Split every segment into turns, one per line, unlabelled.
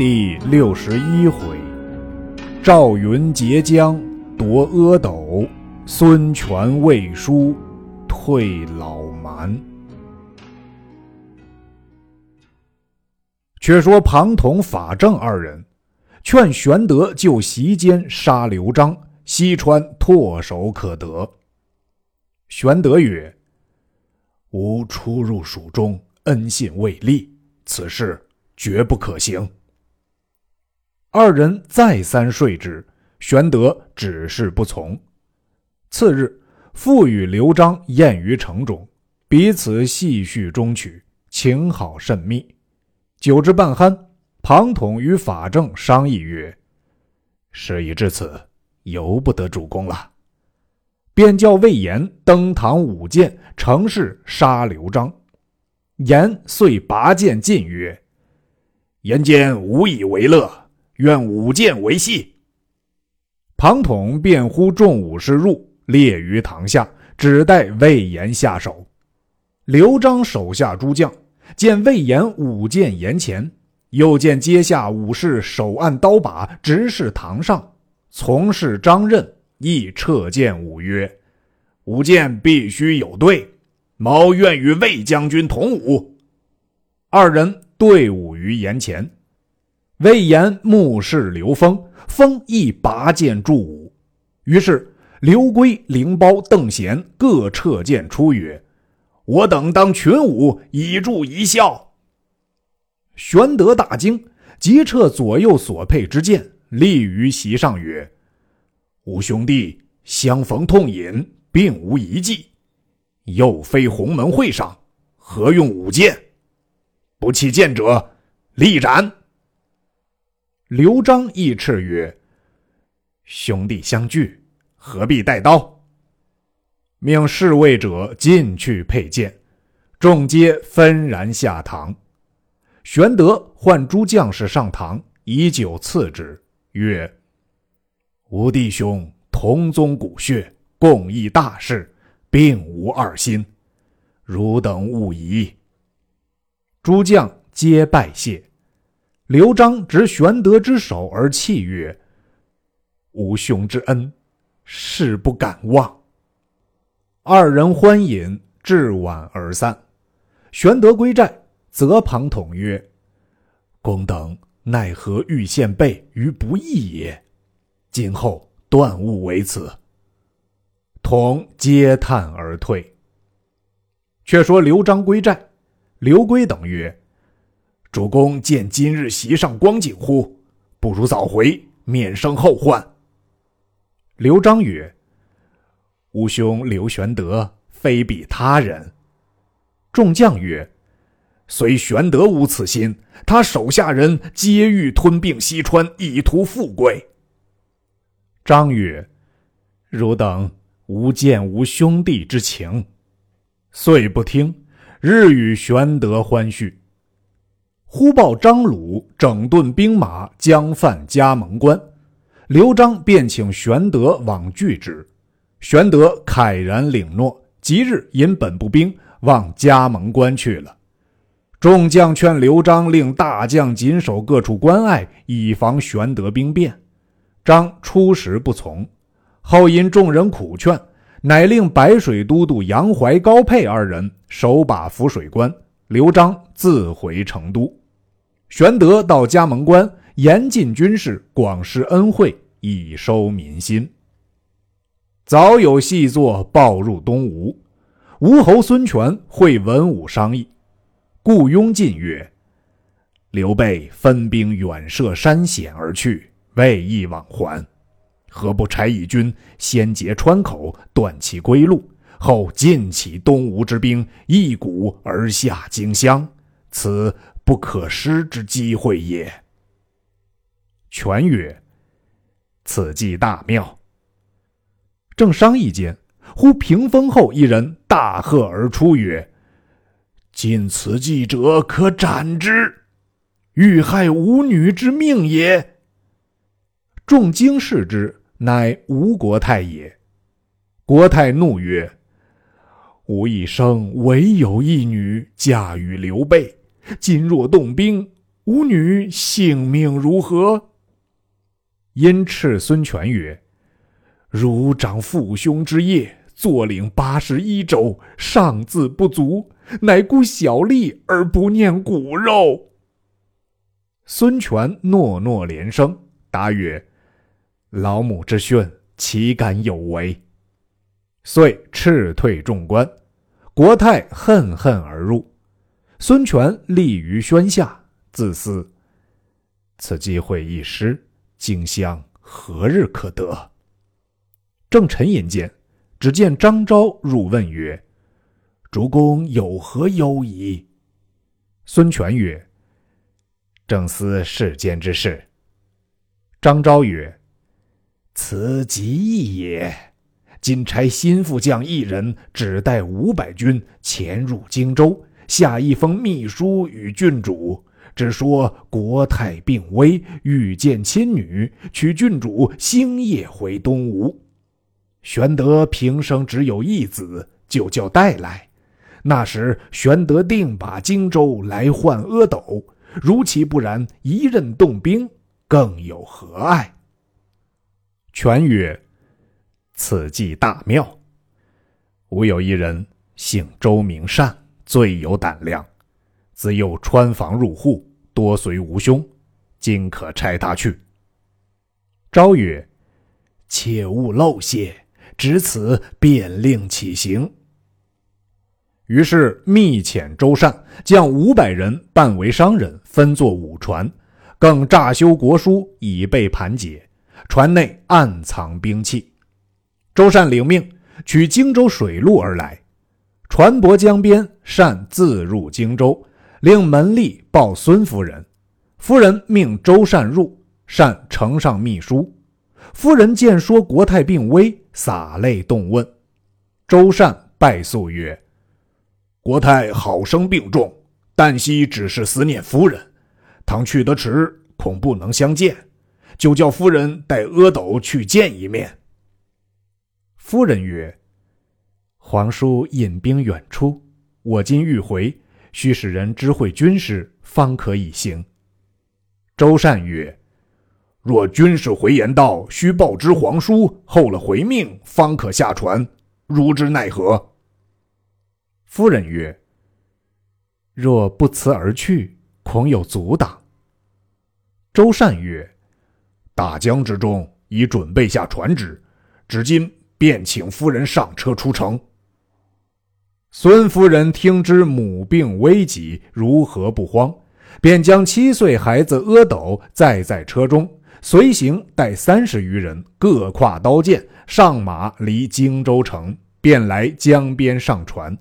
第六十一回，赵云截江夺阿斗，孙权魏书退老蛮。却说庞统、法正二人劝玄德就席间杀刘璋，西川唾手可得。玄德曰：“吾初入蜀中，恩信未立，此事绝不可行。”二人再三说之，玄德只是不从。次日，复与刘璋宴于城中，彼此细叙衷曲，情好甚密。酒至半酣，庞统与法正商议曰：“事已至此，由不得主公了。”便叫魏延登堂舞剑，乘势杀刘璋。延遂拔剑进曰：“言间无以为乐。”愿舞剑为戏。庞统便呼众武士入，列于堂下，只待魏延下手。刘璋手下诸将见魏延舞剑言前，又见阶下武士手按刀把直视堂上，从事张任亦撤剑舞曰：“舞剑必须有队，某愿与魏将军同舞。”二人对舞于檐前。魏延目视刘封，封亦拔剑助舞。于是刘规、凌苞、邓贤各撤剑出曰：“我等当群舞，以助一笑。”玄德大惊，急撤左右所佩之剑，立于席上曰：“吾兄弟相逢痛饮，并无一计，又非鸿门会上，何用舞剑？不弃剑者，立斩。”刘璋亦斥曰：“兄弟相聚，何必带刀？”命侍卫者进去佩剑，众皆纷然下堂。玄德唤诸将士上堂，以酒赐之，曰：“吾弟兄同宗骨血，共议大事，并无二心，汝等勿疑。”诸将皆拜谢。刘璋执玄德之手而泣曰：“吾兄之恩，誓不敢忘。”二人欢饮，至晚而散。玄德归寨，责庞统曰：“公等奈何欲献备于不义也？今后断勿为此。”统嗟叹而退。却说刘璋归寨，刘规等曰。主公见今日席上光景乎？不如早回，免生后患。刘璋曰：“吾兄刘玄德非比他人。”众将曰：“虽玄德无此心，他手下人皆欲吞并西川，以图富贵。”张曰：“汝等无见吾兄弟之情，遂不听，日与玄德欢叙。忽报张鲁整顿兵马，将犯加盟关。刘璋便请玄德往拒之。玄德慨然领诺，即日引本部兵往加盟关去了。众将劝刘璋令大将紧守各处关隘，以防玄德兵变。张初时不从，后因众人苦劝，乃令白水都督杨怀、高沛二人守把浮水关，刘璋自回成都。玄德到加盟关，严禁军事，广施恩惠，以收民心。早有细作报入东吴，吴侯孙权会文武商议。顾雍进曰：“刘备分兵远涉山险而去，未易往还，何不差一军先截川口，断其归路，后尽起东吴之兵，一鼓而下荆襄？此。”不可失之机会也。权曰：“此计大妙。”正商议间，忽屏风后一人大喝而出曰：“尽此计者，可斩之！欲害吾女之命也。”众惊视之，乃吴国太也。国太怒曰：“吾一生唯有一女，嫁与刘备。”今若动兵，吾女性命如何？”因斥孙权曰：“汝长父兄之业，坐领八十一州，尚自不足，乃顾小利而不念骨肉。”孙权诺诺连声，答曰：“老母之训，岂敢有违？”遂斥退众官。国泰恨恨而入。孙权立于轩下，自思：此机会一失。荆襄何日可得？正沉吟间，只见张昭入问曰：“主公有何忧疑？”孙权曰：“正思世间之事。”张昭曰：“此极易也。今差心腹将一人，只带五百军潜入荆州，下一封密书与郡主。”只说国泰病危，欲见亲女，取郡主星夜回东吴。玄德平生只有一子，就叫带来。那时玄德定把荆州来换阿斗，如其不然，一任动兵，更有何碍？权曰：“此计大妙。吾有一人，姓周，名善，最有胆量，自幼穿房入户。”多随吾兄，今可差他去。昭曰：“切勿漏泄，只此便令起行。”于是密遣周善，将五百人扮为商人，分作五船，更诈修国书，以备盘解。船内暗藏兵器。周善领命，取荆州水路而来。船泊江边，善自入荆州。令门吏报孙夫人，夫人命周善入，善呈上密书。夫人见说国泰病危，洒泪动问。周善拜诉曰：“国泰好生病重，旦夕只是思念夫人，倘去得迟，恐不能相见，就叫夫人带阿斗去见一面。”夫人曰：“皇叔引兵远出，我今欲回。”须使人知会军师，方可以行。周善曰：“若军师回言道，须报知皇叔，候了回命，方可下船。如之奈何？”夫人曰：“若不辞而去，恐有阻挡。”周善曰：“大江之中，已准备下船只，至今便请夫人上车出城。”孙夫人听知母病危急，如何不慌？便将七岁孩子阿斗载在车中，随行带三十余人，各挎刀剑，上马离荆州城，便来江边上船。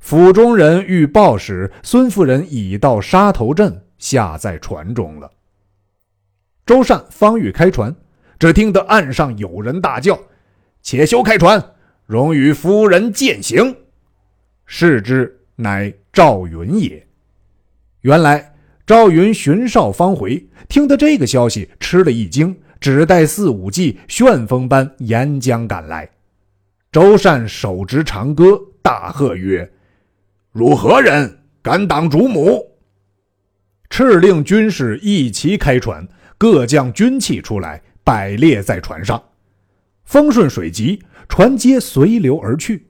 府中人欲报时，孙夫人已到沙头镇，下在船中了。周善方欲开船，只听得岸上有人大叫：“且休开船，容与夫人饯行。”视之，乃赵云也。原来赵云巡哨方回，听得这个消息，吃了一惊，只带四五骑，旋风般沿江赶来。周善手执长戈，大喝曰：“汝何人？敢挡主母！”敕令军士一齐开船，各将军器出来，摆列在船上。风顺水急，船皆随流而去。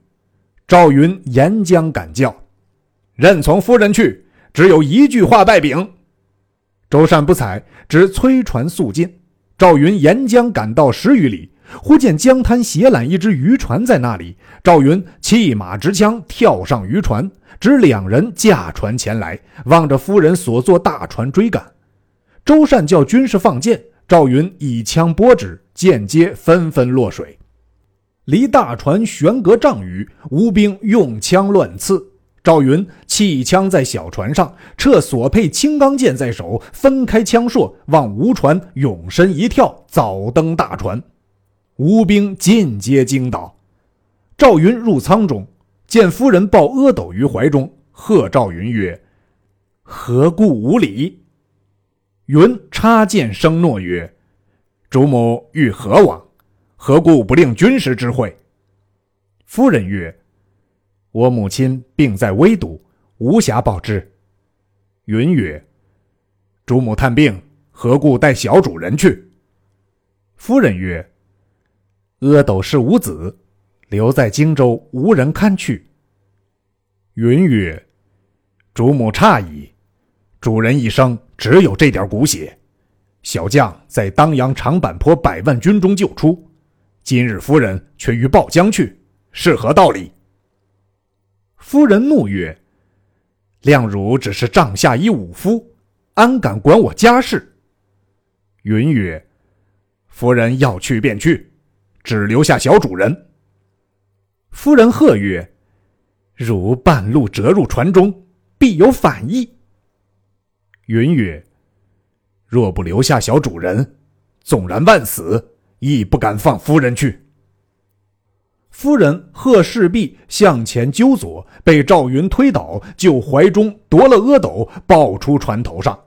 赵云沿江赶叫：“任从夫人去，只有一句话败禀。”周善不睬，只催船速进。赵云沿江赶到十余里，忽见江滩斜揽一只渔船在那里。赵云弃马执枪，跳上渔船，只两人驾船前来，望着夫人所坐大船追赶。周善叫军士放箭，赵云以枪拨之，箭皆纷纷落水。离大船悬隔丈余，吴兵用枪乱刺。赵云弃枪在小船上，撤所佩青钢剑在手，分开枪槊，往吴船勇身一跳，早登大船。吴兵尽皆惊倒。赵云入舱中，见夫人抱阿斗于怀中，喝赵云曰：“何故无礼？”云插剑声诺曰：“主母欲何往？”何故不令军师知会？夫人曰：“我母亲病在危都，无暇报之。”云曰：“主母探病，何故带小主人去？”夫人曰：“阿斗是无子，留在荆州，无人看去。”云曰：“主母诧异，主人一生只有这点骨血，小将在当阳长坂坡百万军中救出，今日夫人却欲报将去，是何道理？”夫人怒曰：“亮汝只是帐下一武夫，安敢管我家事？”云曰：“夫人要去便去，只留下小主人。”夫人喝曰：“汝半路折入船中，必有反意。”云曰：“若不留下小主人，纵然万死，亦不敢放夫人去。”夫人贺氏璧向前揪左，被赵云推倒，就怀中夺了阿斗，抱出船头上。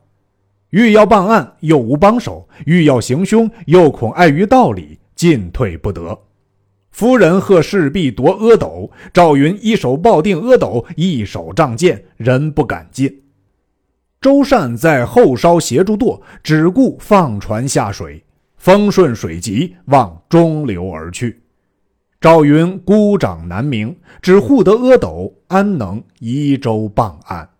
欲要办案，又无帮手；欲要行凶，又恐碍于道理，进退不得。夫人贺氏璧夺阿斗，赵云一手抱定阿斗，一手仗剑，人不敢进。周善在后梢协助舵，只顾放船下水，风顺水急，往中流而去。赵云孤掌难鸣，只护得阿斗，安能移舟傍岸？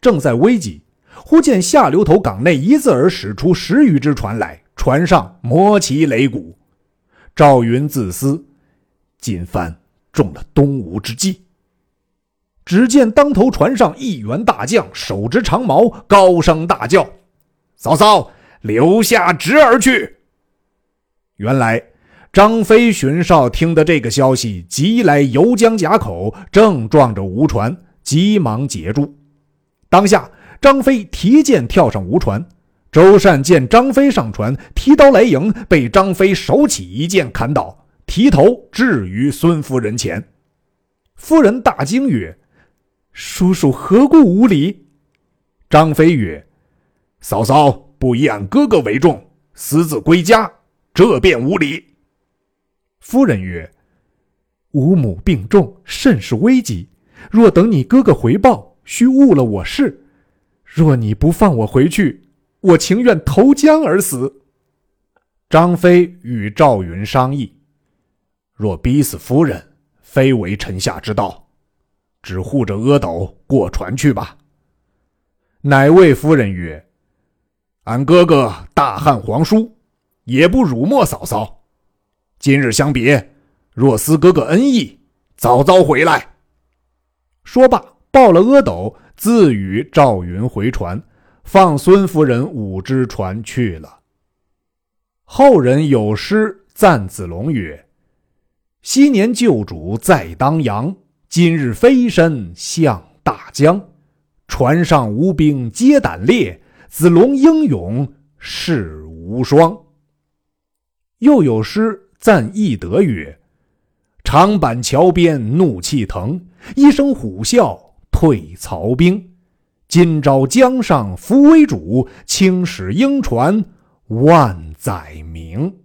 正在危急，忽见下流头港内一字儿驶出十余只船来，船上摩旗擂鼓。赵云自思，今番中了东吴之计。只见当头船上一员大将，手执长矛，高声大叫：“嫂嫂，留下侄儿去！”原来。张飞巡哨听得这个消息，急来游江夹口，正撞着吴船，急忙截住。当下，张飞提剑跳上吴船。周善见张飞上船，提刀来迎，被张飞手起一剑砍倒，提头置于孙夫人前。夫人大惊曰：“叔叔何故无礼？”张飞曰：“嫂嫂不以俺哥哥为重，私自归家，这便无礼。”夫人曰：“吾母病重，甚是危急。若等你哥哥回报，须误了我事。若你不放我回去，我情愿投江而死。”张飞与赵云商议：“若逼死夫人，非为臣下之道，只护着阿斗过船去吧。”乃谓夫人曰：“俺哥哥大汉皇叔，也不辱没嫂嫂。”今日相别，若思哥哥恩义，早早回来。说罢，抱了阿斗，自与赵云回船，放孙夫人五只船去了。后人有诗赞子龙曰：“昔年旧主在当阳，今日飞身向大江。船上无兵皆胆烈，子龙英勇世无双。”又有诗。赞义德曰：“长坂桥边怒气腾，一声虎啸退曹兵。今朝江上扶危主，青史英传万载名。”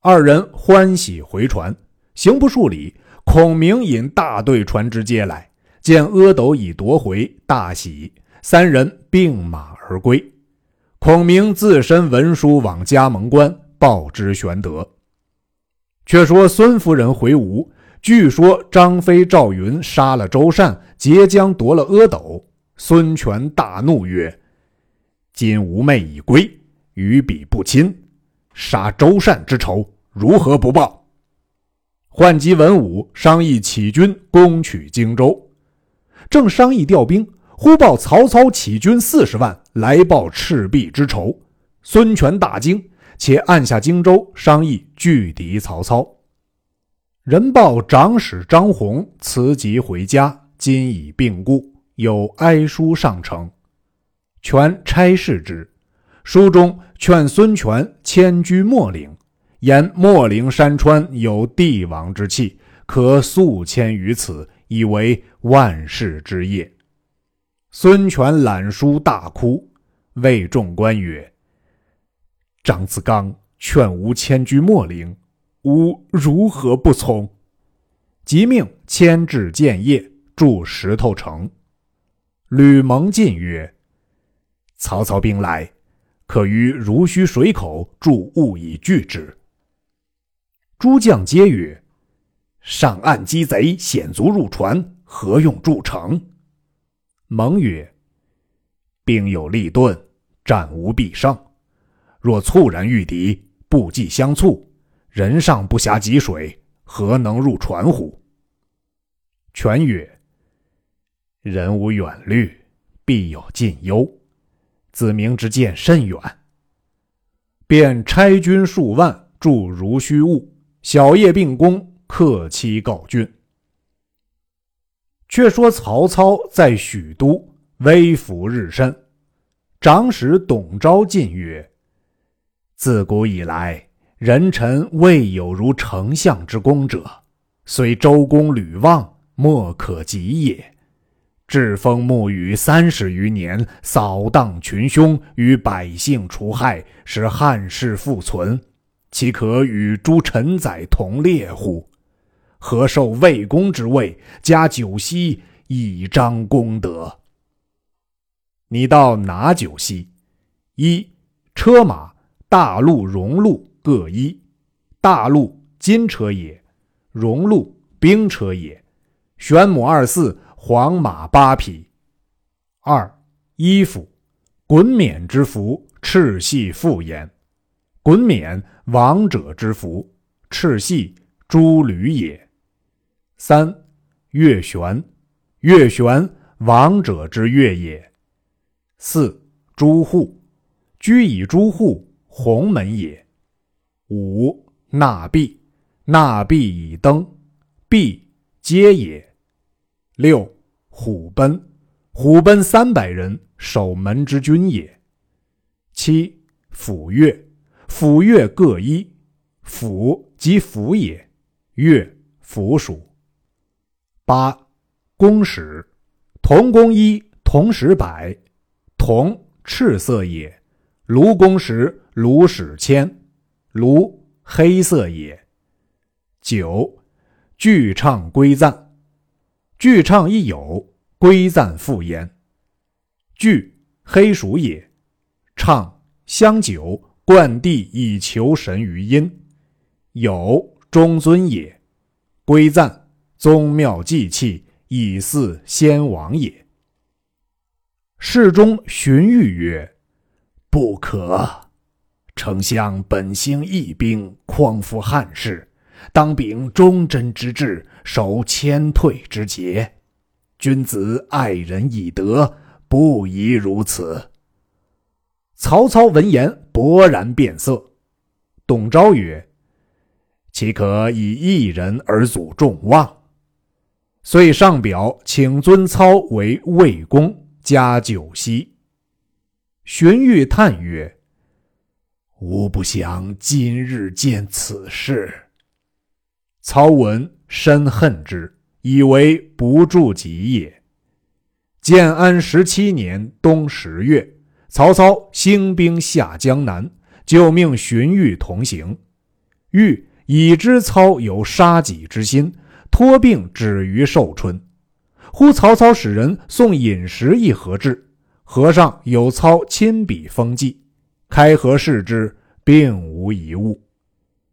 二人欢喜回船，行不数里，孔明引大队船只接来，见阿斗已夺回，大喜，三人并马而归。孔明自身文书往加盟关。报之玄德。却说孙夫人回吴，据说张飞、赵云杀了周善，截江夺了阿斗。孙权大怒曰：“今吾妹已归，与彼不亲，杀周善之仇如何不报？”唤集文武商议起军攻取荆州。正商议调兵，忽报曹操起军四十万来报赤壁之仇。孙权大惊。且按下荆州，商议拒敌曹操。人报长史张宏辞疾回家，今已病故，有哀书上呈。权差事之，书中劝孙权迁居秣陵，言秣陵山川有帝王之气，可速迁于此，以为万世之业。孙权览书大哭，谓众官曰。张子刚劝吾迁居秣陵，吾如何不从？即命迁至建业，筑石头城。吕蒙进曰：“曹操兵来，可于濡须水口筑物以拒之。”诸将皆曰：“上岸击贼，险卒入船，何用筑城？”蒙曰：“兵有利钝，战无必胜。若猝然遇敌，不计相促，人上不暇汲水，何能入船乎？”权曰：“人无远虑，必有近忧。子明之见甚远，便差军数万驻如须坞。”小叶并攻，克期告竣。却说曹操在许都，威服日甚。长史董昭进曰：“自古以来，人臣未有如丞相之功者，虽周公吕望，莫可及也。栉风沐雨三十余年，扫荡群凶，与百姓除害，使汉室复存。”岂可与诸臣宰同列乎？何受魏公之位，加九锡以彰功德？你到哪九锡？一车马大路、戎路各一。大路金车也，戎路兵车也。玄母二驷，黄马八匹。二衣服，衮冕之服，赤系复焉。衮冕，王者之服；赤系，诸吕也。三，月旋，月旋，王者之月也。四，朱户，居以朱户，鸿门也。五，纳币，纳币以登，币，阶也。六，虎贲，虎贲三百人，守门之军也。七，府乐。府乐各一，府即府也，乐府属。八，弓矢，铜弓一，铜矢百，铜赤色也，卢弓十，卢矢千，卢黑色也。九，巨唱归赞，巨唱亦有，归赞复焉。巨黑鼠也，唱香酒。灌地以求神于阴，有中尊也；归赞宗庙祭器，以祀先王也。侍中荀彧曰：“不可！丞相本兴义兵，匡扶汉室，当秉忠贞之志，守谦退之节。君子爱人以德，不宜如此。”曹操闻言，勃然变色。董昭曰：“岂可以一人而阻众望？”遂上表请尊操为魏公，加九锡。荀彧叹曰：“吾不想今日见此事。”操闻，深恨之，以为不助己也。建安十七年冬十月。曹操兴兵下江南，就命荀彧同行。彧已知操有杀己之心，托病止于寿春。呼曹操使人送饮食一盒至，盒上有操亲笔封记。开盒视之，并无一物。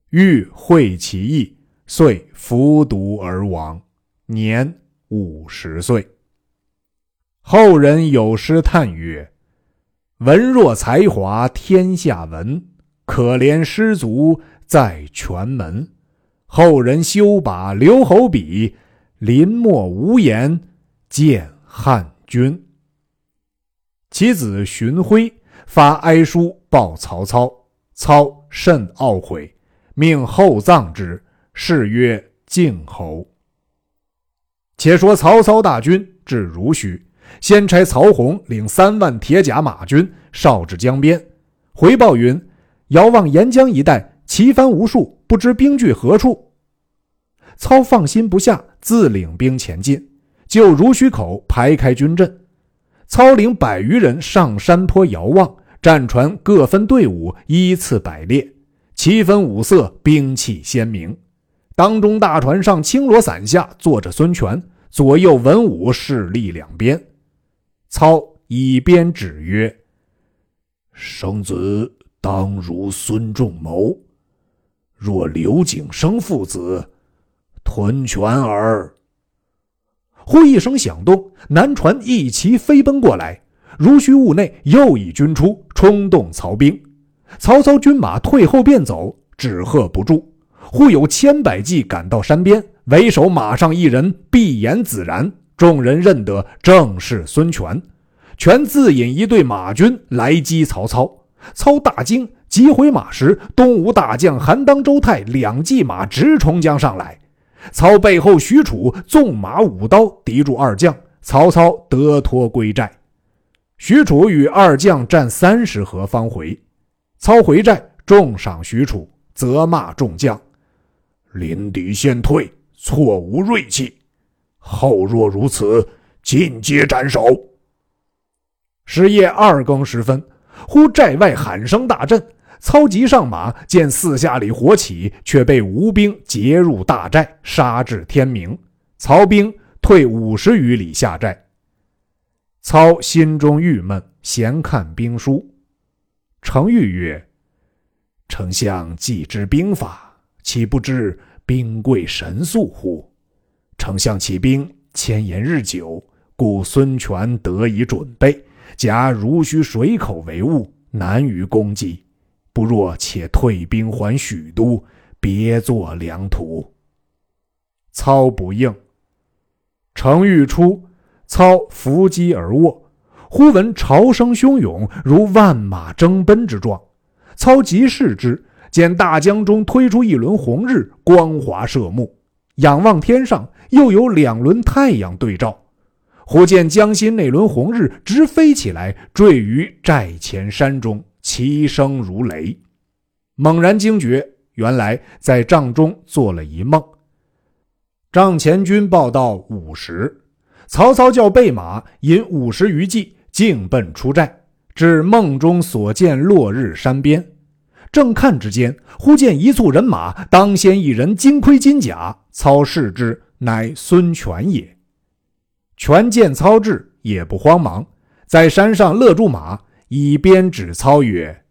欲会其意，遂服毒而亡，年五十岁。后人有诗叹曰。文若才华天下闻，可怜失足在泉门。后人休把留侯比，临墨无言见汉君。其子荀徽发哀书报曹操，操甚懊悔，命厚葬之，谥曰靖侯。且说曹操大军至濡须。先差曹洪领三万铁甲马军哨至江边，回报云：“遥望沿江一带旗帆无数，不知兵聚何处。”操放心不下，自领兵前进，就濡须口排开军阵。操领百余人上山坡遥望，战船各分队伍，依次摆列，旗分五色，兵器鲜明。当中大船上青罗伞下坐着孙权，左右文武侍立两边。操以鞭指曰：“
生子当如孙仲谋，若刘景生父子，屯泉儿。
忽一声响动，南船一齐飞奔过来。如须坞内又一军出，冲动曹兵。曹操军马退后便走，只喝不住。忽有千百骑赶到山边，为首马上一人，闭眼自然。众人认得正是孙权，权自引一队马军来击曹操。操大惊，急回马时，东吴大将韩当、周泰两骑马直冲将上来。操背后许褚纵马舞刀敌住二将，曹操得脱归寨。许褚与二将战三十合方回，操回寨，重赏许褚，责骂众将：“
临敌先退，错无锐气。后若如此，尽皆斩首。”
是夜二更时分，忽寨外喊声大震，操急上马，见四下里火起，却被吴兵劫入大寨，杀至天明。曹兵退五十余里下寨。操心中郁闷，闲看兵书。程昱曰：“丞相既知兵法，岂不知兵贵神速乎？丞相起兵，千言日久，故孙权得以准备。假如需水口为务，难于攻击。不若且退兵还许都，别作良图。”操不应。程昱出。操伏击而卧，忽闻潮声汹涌，如万马争奔之状。操急视之，见大江中推出一轮红日，光华射目。仰望天上，又有两轮太阳对照。忽见江心那轮红日直飞起来，坠于寨前山中，其声如雷。猛然惊觉，原来在帐中做了一梦。帐前军报到午时。曹操叫备马，引五十余骑，径奔出寨，至梦中所见落日山边。正看之间，忽见一簇人马，当先一人金盔金甲。操视之，乃孙权也。权见操至，也不慌忙，在山上勒住马，以鞭指操曰：“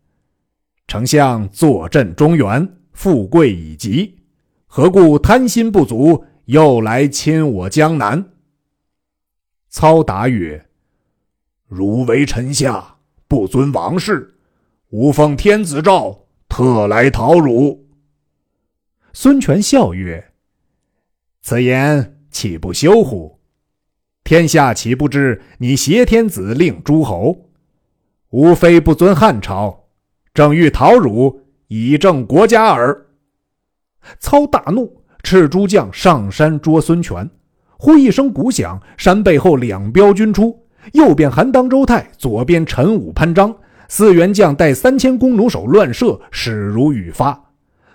丞相坐镇中原，富贵已极，何故贪心不足，又来侵我江南？”操答曰：“
汝为臣下，不遵王室，吾奉天子诏，特来讨汝。”
孙权笑曰：“此言岂不羞乎？天下岂不知你挟天子令诸侯？吾非不尊汉朝，正欲讨汝，以正国家耳。”操大怒，斥诸将上山捉孙权。忽一声鼓响，山背后两彪军出，右边韩当、周泰，左边陈武、潘璋，四员将带三千弓弩手乱射，矢如雨发。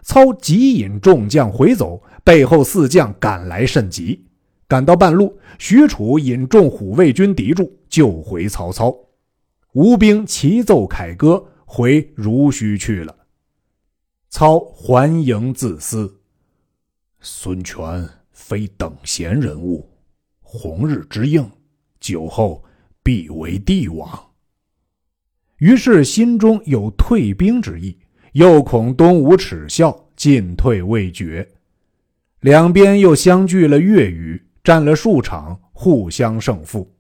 操急引众将回走，背后四将赶来甚急。赶到半路，许褚引众虎卫军敌住，救回曹操。吴兵齐奏凯歌，回如须去了。操还营自思：
孙权。非等闲人物，红日之应，酒后必为帝王。
于是心中有退兵之意，又恐东吴耻笑，进退未决。两边又相距了月余，战了数场，互相胜负。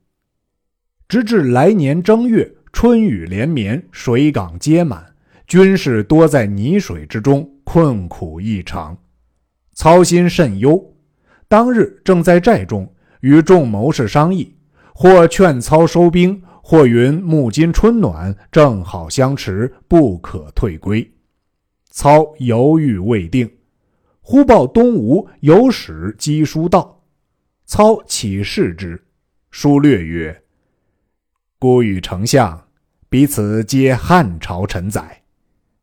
直至来年正月，春雨连绵，水港皆满，军士多在泥水之中，困苦异常。操心甚忧。当日正在寨中与众谋士商议，或劝操收兵，或云木金春暖，正好相持，不可退归。操犹豫未定，忽报东吴有使赍书到，操起视之，书略曰：“孤与丞相彼此皆汉朝臣宰，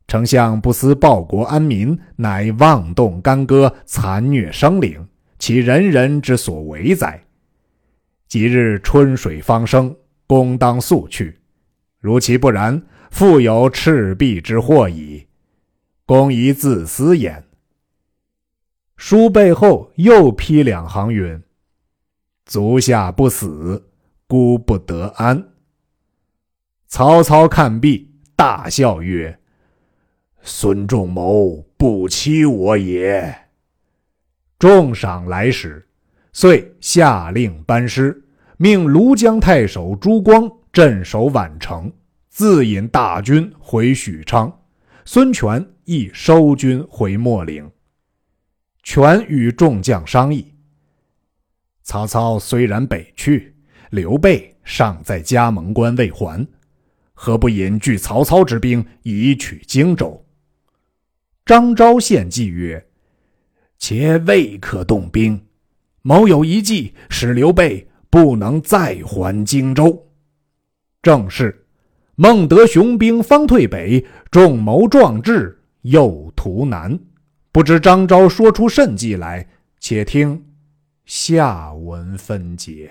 丞相不思报国安民，乃妄动干戈，残虐生灵。”其人人之所为哉？即日春水方生，公当速去。如其不然，复有赤壁之祸矣。公宜自思焉。书背后又批两行云：“足下不死，孤不得安。”曹操看毕，大笑曰：“孙仲谋不欺我也。”重赏来使，遂下令班师，命庐江太守朱光镇守宛城，自引大军回许昌。孙权亦收军回秣陵。权与众将商议：曹操虽然北去，刘备尚在加盟关未还。何不引拒曹操之兵以取荆州？张昭献计曰：“且未可动兵，某有一计，使刘备不能再还荆州。正是孟德雄兵方退北，众谋壮志又图南。不知张昭说出甚计来？且听下文分解。”